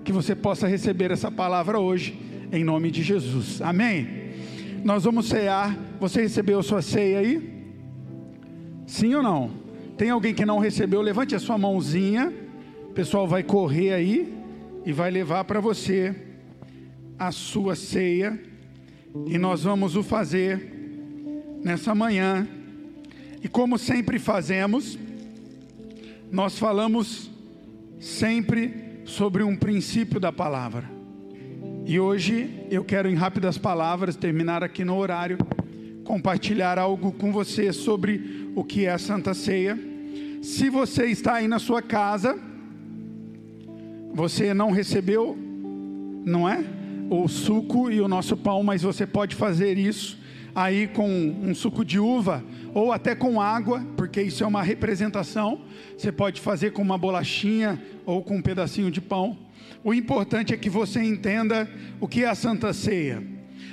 que você possa receber essa palavra hoje, em nome de Jesus. Amém. Nós vamos cear. Você recebeu sua ceia aí? Sim ou não? Tem alguém que não recebeu? Levante a sua mãozinha. O pessoal vai correr aí e vai levar para você a sua ceia. E nós vamos o fazer nessa manhã. E como sempre fazemos, nós falamos sempre sobre um princípio da palavra. E hoje eu quero, em rápidas palavras, terminar aqui no horário, compartilhar algo com você sobre o que é a Santa Ceia. Se você está aí na sua casa, você não recebeu, não é? O suco e o nosso pão, mas você pode fazer isso aí com um suco de uva ou até com água, porque isso é uma representação. Você pode fazer com uma bolachinha ou com um pedacinho de pão. O importante é que você entenda o que é a Santa Ceia.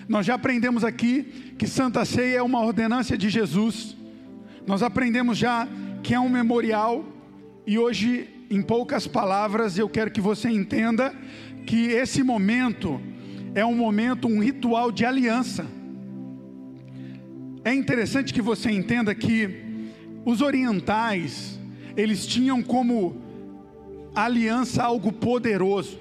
Nós já aprendemos aqui que Santa Ceia é uma ordenança de Jesus. Nós aprendemos já que é um memorial e hoje, em poucas palavras, eu quero que você entenda que esse momento é um momento, um ritual de aliança. É interessante que você entenda que os orientais, eles tinham como aliança algo poderoso,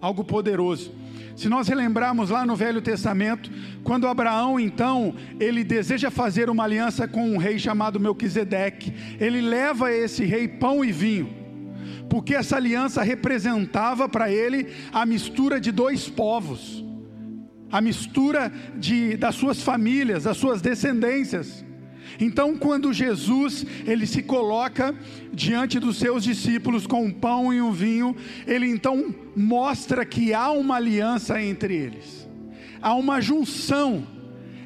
algo poderoso. Se nós relembrarmos lá no Velho Testamento, quando Abraão então, ele deseja fazer uma aliança com um rei chamado Melquisedeque, ele leva a esse rei pão e vinho, porque essa aliança representava para ele a mistura de dois povos, a mistura de, das suas famílias, das suas descendências. Então, quando Jesus ele se coloca diante dos seus discípulos com um pão e um vinho, ele então mostra que há uma aliança entre eles, há uma junção,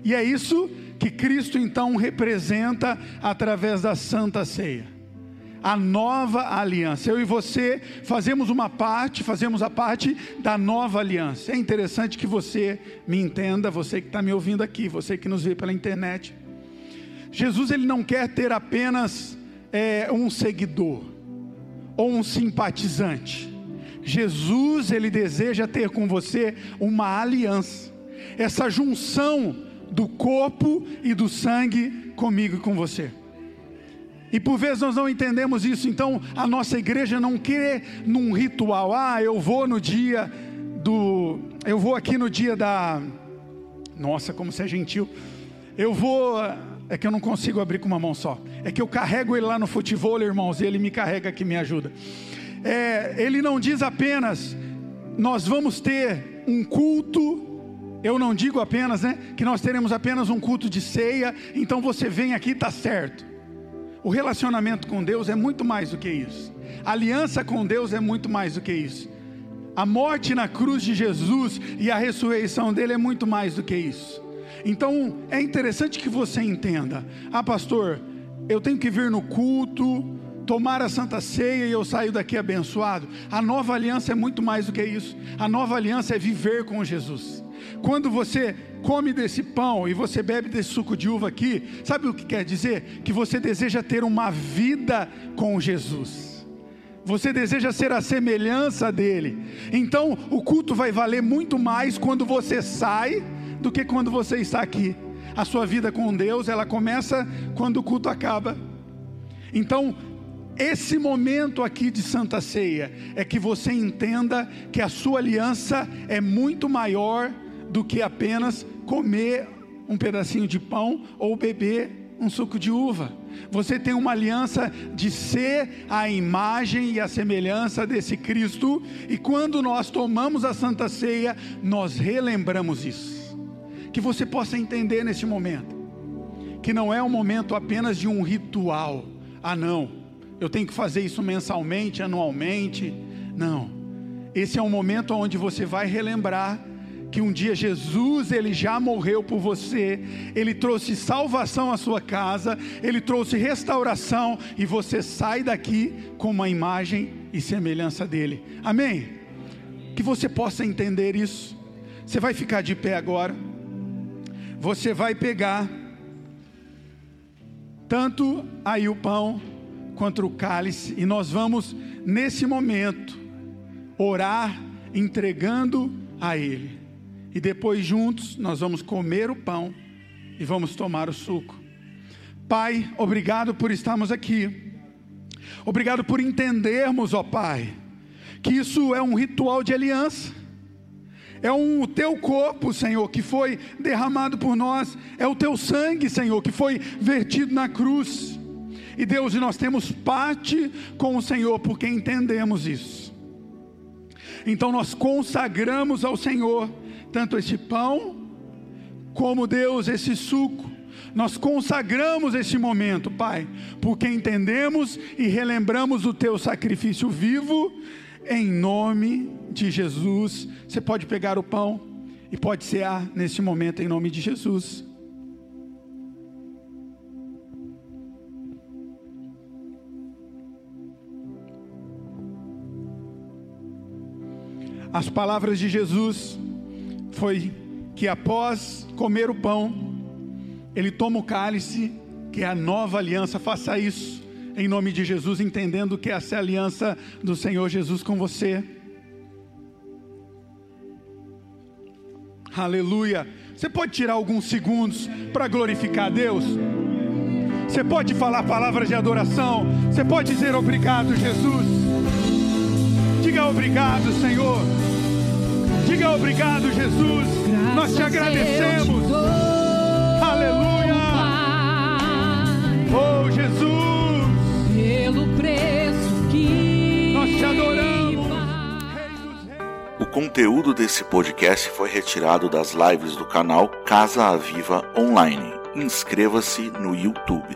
e é isso que Cristo então representa através da Santa Ceia. A nova aliança. Eu e você fazemos uma parte, fazemos a parte da nova aliança. É interessante que você me entenda, você que está me ouvindo aqui, você que nos vê pela internet. Jesus ele não quer ter apenas é, um seguidor ou um simpatizante. Jesus ele deseja ter com você uma aliança. essa junção do corpo e do sangue comigo e com você. E por vezes nós não entendemos isso, então a nossa igreja não quer num ritual. Ah, eu vou no dia do. Eu vou aqui no dia da. Nossa, como você é gentil. Eu vou. É que eu não consigo abrir com uma mão só. É que eu carrego ele lá no futebol, irmãos, e ele me carrega que me ajuda. É, ele não diz apenas, nós vamos ter um culto eu não digo apenas, né, que nós teremos apenas um culto de ceia, então você vem aqui está certo. O relacionamento com Deus é muito mais do que isso. A aliança com Deus é muito mais do que isso. A morte na cruz de Jesus e a ressurreição dele é muito mais do que isso. Então é interessante que você entenda: ah, pastor, eu tenho que vir no culto, tomar a santa ceia e eu saio daqui abençoado. A nova aliança é muito mais do que isso. A nova aliança é viver com Jesus. Quando você come desse pão e você bebe desse suco de uva aqui, sabe o que quer dizer? Que você deseja ter uma vida com Jesus. Você deseja ser a semelhança dele. Então, o culto vai valer muito mais quando você sai do que quando você está aqui. A sua vida com Deus, ela começa quando o culto acaba. Então, esse momento aqui de Santa Ceia é que você entenda que a sua aliança é muito maior do que apenas comer um pedacinho de pão ou beber um suco de uva. Você tem uma aliança de ser a imagem e a semelhança desse Cristo, e quando nós tomamos a Santa Ceia, nós relembramos isso. Que você possa entender nesse momento, que não é um momento apenas de um ritual. Ah, não, eu tenho que fazer isso mensalmente, anualmente. Não, esse é um momento onde você vai relembrar que um dia Jesus ele já morreu por você, ele trouxe salvação à sua casa, ele trouxe restauração e você sai daqui com uma imagem e semelhança dele. Amém? Que você possa entender isso. Você vai ficar de pé agora. Você vai pegar tanto aí o pão quanto o cálice e nós vamos nesse momento orar entregando a ele e depois juntos nós vamos comer o pão e vamos tomar o suco. Pai, obrigado por estarmos aqui. Obrigado por entendermos, ó Pai, que isso é um ritual de aliança. É um, o teu corpo, Senhor, que foi derramado por nós. É o teu sangue, Senhor, que foi vertido na cruz. E Deus, e nós temos parte com o Senhor porque entendemos isso. Então nós consagramos ao Senhor tanto esse pão, como Deus, esse suco. Nós consagramos esse momento, Pai, porque entendemos e relembramos o teu sacrifício vivo, em nome de Jesus. Você pode pegar o pão e pode cear nesse momento, em nome de Jesus. As palavras de Jesus foi que após comer o pão, ele toma o cálice, que é a nova aliança, faça isso em nome de Jesus, entendendo que essa é a aliança do Senhor Jesus com você. Aleluia. Você pode tirar alguns segundos para glorificar a Deus? Você pode falar palavras de adoração? Você pode dizer obrigado, Jesus? Diga obrigado, Senhor. Diga obrigado, Jesus. Graças Nós te agradecemos. te dou, Aleluia. Pai, Oh, Jesus. pelo preço que Nós te adoramos. O conteúdo desse podcast foi retirado das lives do canal Casa Aviva Online. Inscreva-se no YouTube.